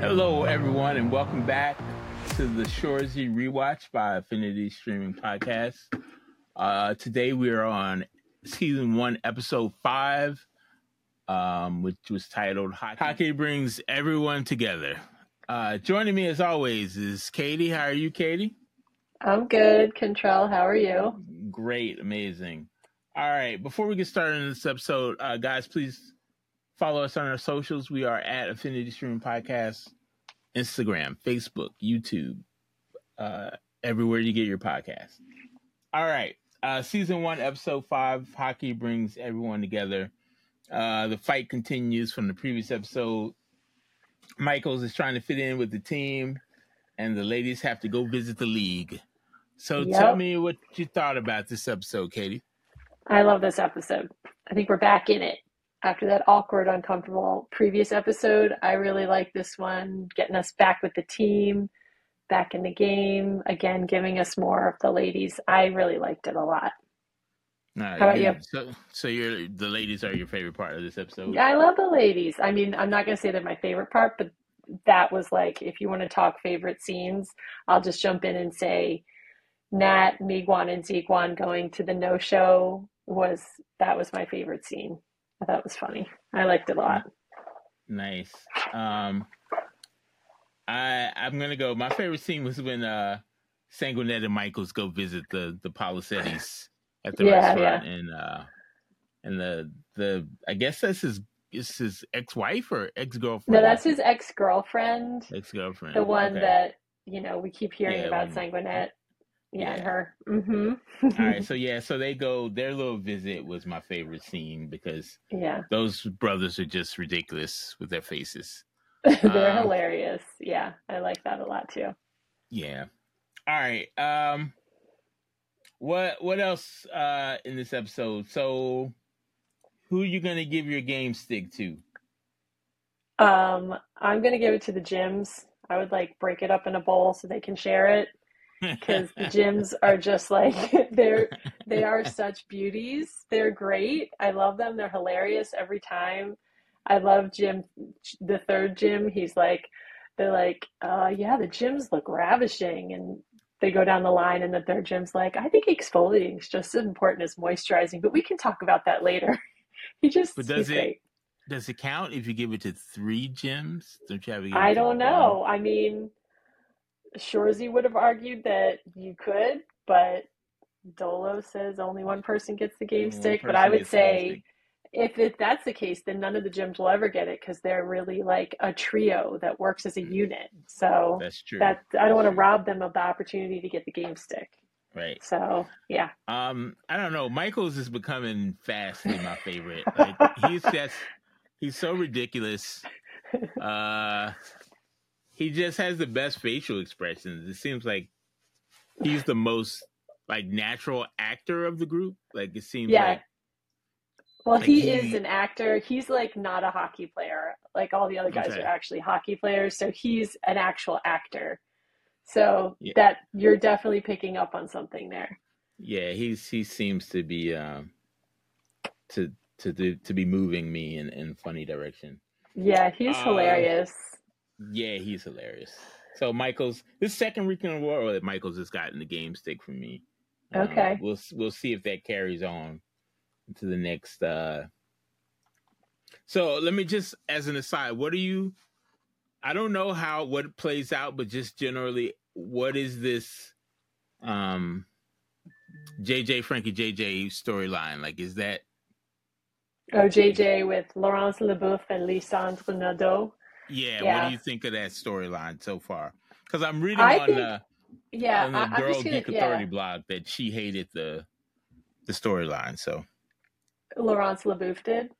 Hello, everyone, and welcome back to the Shoresy Rewatch by Affinity Streaming Podcast. Uh, today we are on season one, episode five, um, which was titled Hockey, Hockey Brings Everyone Together. Uh, joining me as always is Katie. How are you, Katie? I'm good. Control, how are you? Great, amazing. All right, before we get started in this episode, uh, guys, please follow us on our socials. We are at Affinity Stream Podcast Instagram, Facebook, YouTube, uh, everywhere you get your podcast. All right. Uh, season one, episode five, hockey brings everyone together. Uh, the fight continues from the previous episode. Michaels is trying to fit in with the team, and the ladies have to go visit the league. So Yep. tell me what you thought about this episode, Katie. I love this episode. I think we're back in it. After that awkward, uncomfortable previous episode, I really like this one, getting us back with the team, back in the game, again, giving us more of the ladies. I really liked it a lot. How about you? So, so you're the ladies are your favorite part of this episode. Yeah, I love the ladies. I mean, I'm not going to say they're my favorite part, but that was like, if you want to talk favorite scenes, I'll just jump in and say Nat, Miigwan, and Ziigwan going to the NOSHO was that was my favorite scene. I thought it was funny. I liked it a lot. Nice. Um, I I'm gonna go. My favorite scene was when uh Sanguinet and Michaels go visit the the Polisettis at the Yeah, restaurant, and uh, and the the I guess that's his is his ex wife or ex girlfriend. No, that's his ex girlfriend, ex girlfriend. the one that you know we keep hearing Yeah, about when- Sanguinet. Yeah, Yeah. her. hmm All right, so yeah, so they go. Their little visit was my favorite scene because yeah, those brothers are just ridiculous with their faces. they're Um, hilarious. Yeah, I like that a lot too. Yeah. All right. Um what what else uh in this episode? So who are you gonna give your game stick to? Um, I'm gonna give it to the gyms. I would like break it up in a bowl so they can share it because the gyms are just like they're they are such beauties. They're great. I love them. They're hilarious every time. I love Jim, the third Jim. He's like, they're like, uh, yeah, the gyms look ravishing, and they go down the line, and the third Jim's like, I think exfoliating is just as important as moisturizing, but we can talk about that later. he just, But he's does it- great. Does it count if you give it to three gyms? Don't you have to I don't know. I mean, Shoresy would have argued that you could, but Dolo says only one person gets the game One stick. But I would gets the game say stick. if that's the case, then none of the gyms will ever get it because they're really like a trio that works as a unit. So That's true. that I don't want to rob them of the opportunity to get the game stick. right. So yeah, Um, I don't know. Michaels is becoming fastly my favorite. Like he's just he's so ridiculous. Uh he just has the best facial expressions. It seems like he's the most like natural actor of the group. Like it seems Yeah. like well, Like, he he- is an actor. He's like not a hockey player. Like all the other guys Okay. are actually hockey players. So he's an actual actor. So Yeah. that you're definitely picking up on something there. yeah, he's he seems to be um to to do, to be moving me in in funny direction. Yeah, he's Uh, hilarious. Yeah, he's hilarious. So Michaels, this second week in a row that Michaels has gotten the game stick from me. Um, Okay. we'll we'll see if that carries on to the next. uh So let me just, as an aside, what do you? I don't know how what plays out, but just generally, what is this? Um, JJ Frankie JJ storyline like? Is that OJJ with Laurence Leboeuf and Lisandre Nadeau. Yeah? What do you think of that storyline so far? Because I'm reading I on think- the. Yeah, on the I, Girl gonna, Geek yeah, Authority blog that she hated the the storyline. So Laurence Leboeuf did.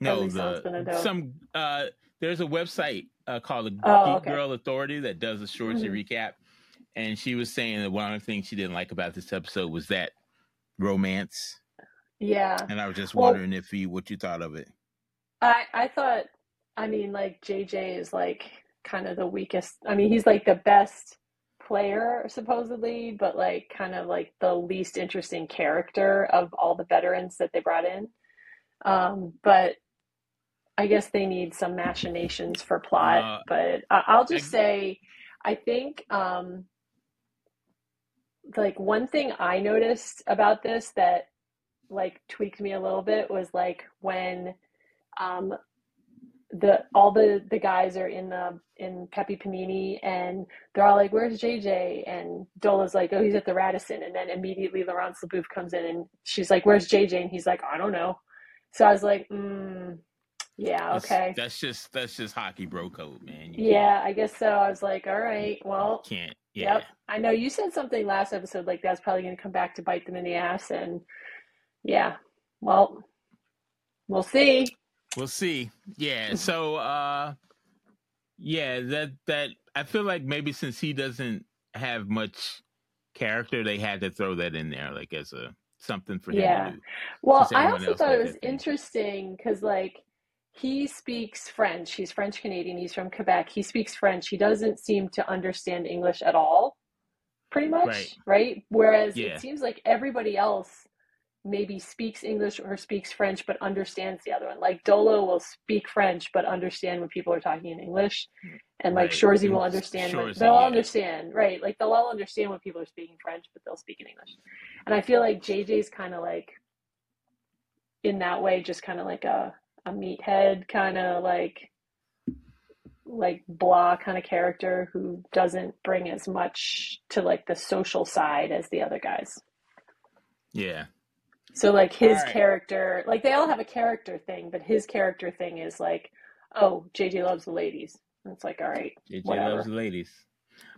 no, the some uh, there's a website uh, called the Oh, Geek okay. Girl Authority that does a short Mhm. recap, and she was saying that one of the things she didn't like about this episode was that romance, Yeah, and I was just Well- wondering if you what you thought of it. I I thought. I mean, like JJ is like kind of the weakest. I mean, he's like the best player supposedly, but like kind of like the least interesting character of all the veterans that they brought in. Um, but I guess they need some machinations for plot, Uh, but I- I'll just say, I think, um, like one thing I noticed about this that like tweaked me a little bit was like when um the all the the guys are in the in Pepe Panini and they're all like, "Where's JJ?" And Dolo's like, "Oh, he's at the Radisson." And then immediately Laurence Leboeuf comes in and she's like, "Where's JJ?" And he's like, "I don't know." So I was like, mm, "Yeah, okay, That's just that's just hockey bro code, man. You yeah, I guess so." I was like, "All right, well." can't. can't yeah. Yep. I know you said something last episode like that's probably going to come back to bite them in the ass. And yeah, well, we'll see. We'll see. Yeah. So uh yeah, that that I feel like maybe since he doesn't have much character, they had to throw that in there like as a something for him Yeah. to do. Well, I also thought it was interesting because, like, he speaks French. He's French Canadian. He's from Quebec. He speaks French. He doesn't seem to understand English at all, pretty much, Right. right? Whereas Yeah. it seems like everybody else maybe speaks English or speaks French but understands the other one. Like Dolo will speak French but understand when people are talking in English, and like Right. Shoresy will And understand. when, they'll all yeah. understand, right? Like they'll all understand when people are speaking French, but they'll speak in English. And I feel like JJ's kind of like in that way, just kind of like a a meathead, kind of like like blah kind of character who doesn't bring as much to like the social side as the other guys. Yeah. So like his Alright. character, like they all have a character thing, but his character thing is like, oh, JJ loves the ladies. And it's like, all right, JJ Whatever. loves the ladies.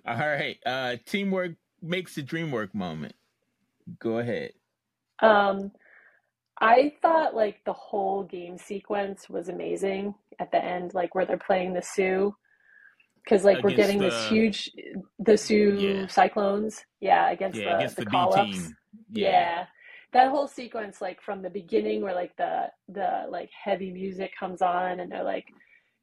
All right. Uh teamwork makes the dream work moment. Go ahead. Um, I thought like the whole game sequence was amazing at the end, like where they're playing the Sioux, because like we're getting this huge, the Sioux Yeah. Cyclones, yeah, against Yeah, the against the, the, call B ups, team. yeah. That whole sequence, like from the beginning, where like the the like heavy music comes on, and they're like,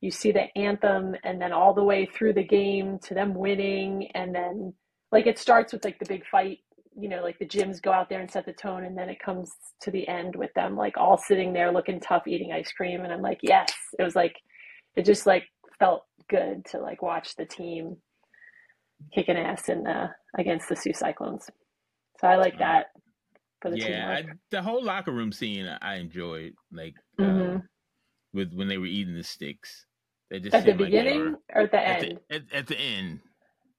you see the anthem, and then all the way through the game to them winning, and then like it starts with like the big fight you know, like the gyms go out there and set the tone, and then it comes to the end with them like all sitting there looking tough, eating ice cream, and I'm like, yes, it was like, it just like felt good to like watch the team kicking ass in the against the Sioux Cyclones. So I like that Yeah, I, the whole locker room scene I enjoyed. Like Mhm. with when they were eating the sticks. They just At the seemed like beginning or at the at end? the, at, at the end.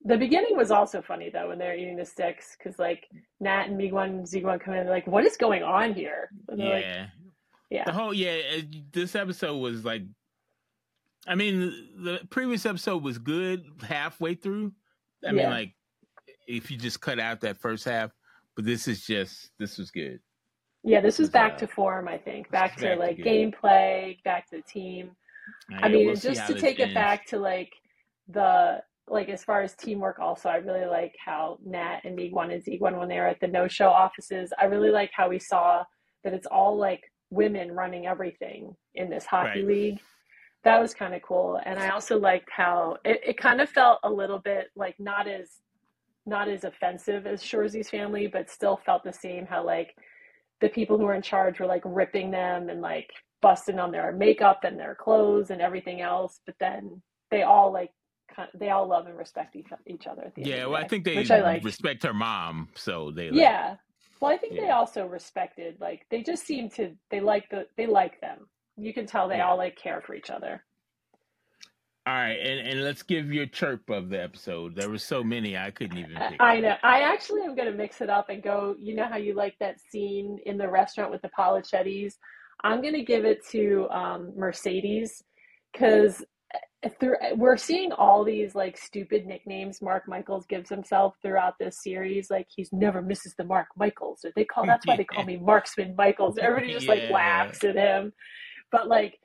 The beginning was also funny though when they're eating the sticks because like Nat and Miigwan and Ziigwan come in and they're like, "What is going on here?" They're like, Yeah. yeah, The whole yeah, it, this episode was like I mean the previous episode was good halfway through. I mean like if you just cut out that first half, but this is just this was good. yeah. This was was, back uh, to form, I think. Back to back like good. gameplay, back to the team. I mean, we'll just to this take it back to like the like as far as teamwork, also I really like how Nat and Miigwan and Ziigwan when they were at the NOSHO offices. I really like how we saw that it's all like women running everything in this hockey Right. league. That was kind of cool, and I also liked how it, it kind of felt a little bit like not as not as offensive as Shoresy's family, but still felt the same. How like the people who were in charge were like ripping them and like busting on their makeup and their clothes and everything else, but then they all like they all love and respect each, each other. At the Yeah, well I think they I like. respect her mom, so they like, Yeah. Well, I think they also respected like they just seem to they like the they like them. You can tell they Yeah. all like care for each other. All right, and, and let's give your chirp of the episode. There were so many I couldn't even pick. I know. I actually am going to mix it up and go. You know how you like that scene in the restaurant with the Polichettis? I'm going to give it to um, Mercedes because through we're seeing all these like stupid nicknames Mark Michaels gives himself throughout this series. Like he's never misses the Mark Michaels, or they call that's why they call me Marksman Michaels. Everybody just like laughs at him, but like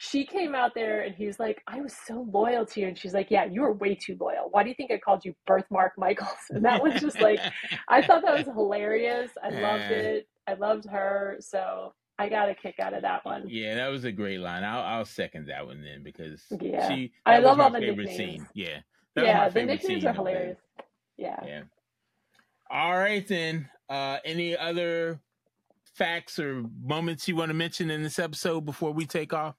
she came out there and he was like, I was so loyal to you. And she's like, Yeah, you were way too loyal. Why do you think I called you Birthmark Michaels? And that was just like, I thought that was hilarious. I loved it. I loved her. So I got a kick out of that one. Yeah, that was a great line. I'll I'll second that one then because Yeah. she. I love my all the favorite nicknames. scene. Yeah, that yeah, the nicknames scene are hilarious. Yeah. Yeah. All right then. Uh, any other facts or moments you want to mention in this episode before we take off?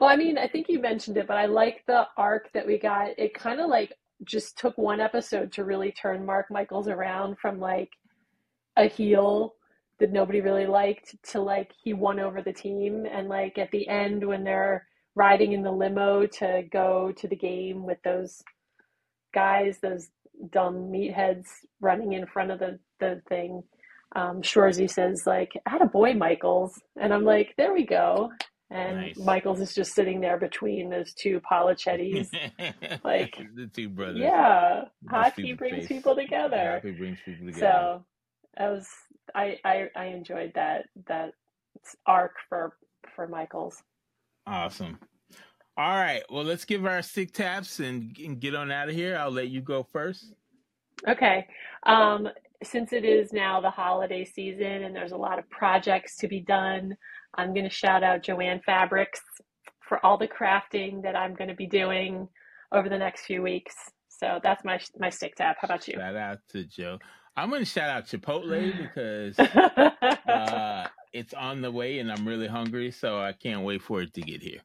Well, I mean, I think you mentioned it, but I like the arc that we got. It kind of like just took one episode to really turn Mark Michaels around from like a heel that nobody really liked to like he won over the team. And like at the end when they're riding in the limo to go to the game with those guys those dumb meatheads running in front of the the thing um Shoresy says like had a boy Michaels. And I'm like there we go and Nice. Michaels is just sitting there between those two Polichettis like, the two brothers. yeah The hockey brings face. people together Hockey brings people together. so that was I, I I enjoyed that that arc for for Michaels. Awesome. All right. Well, let's give our stick taps and, and get on out of here. I'll let you go first. Okay. Um, since it is now the holiday season and there's a lot of projects to be done, I'm going to shout out Jo-Ann Fabrics for all the crafting that I'm going to be doing over the next few weeks. So that's my my stick tap. How about you? Shout out to Joe. I'm going to shout out Chipotle because uh, it's on the way and I'm really hungry, so I can't wait for it to get here.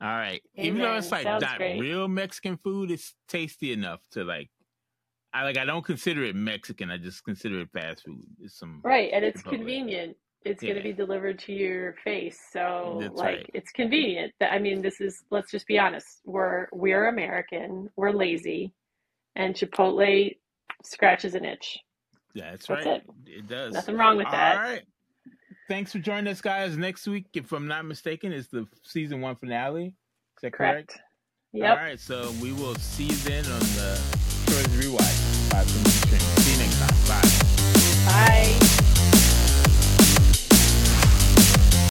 All right. Even though it's like Sounds not great. real Mexican food, it's tasty enough to like. I like. I don't consider it Mexican. I just consider it fast food. It's some Right, and it's convenient. It's going to be delivered to your face, so That's like right. it's convenient. That- I mean, this is let's just be honest. We're we're American. We're lazy, and Chipotle scratches an itch. That's, That's right. It. does. Nothing wrong with that. All right. Thanks for joining us, guys. Next week, if I'm not mistaken, is the season one finale. Is that correct? Correct. Yep. right. So we will see you then on the Shores Rewatch. Five from the stream. See you next time. Bye. Bye.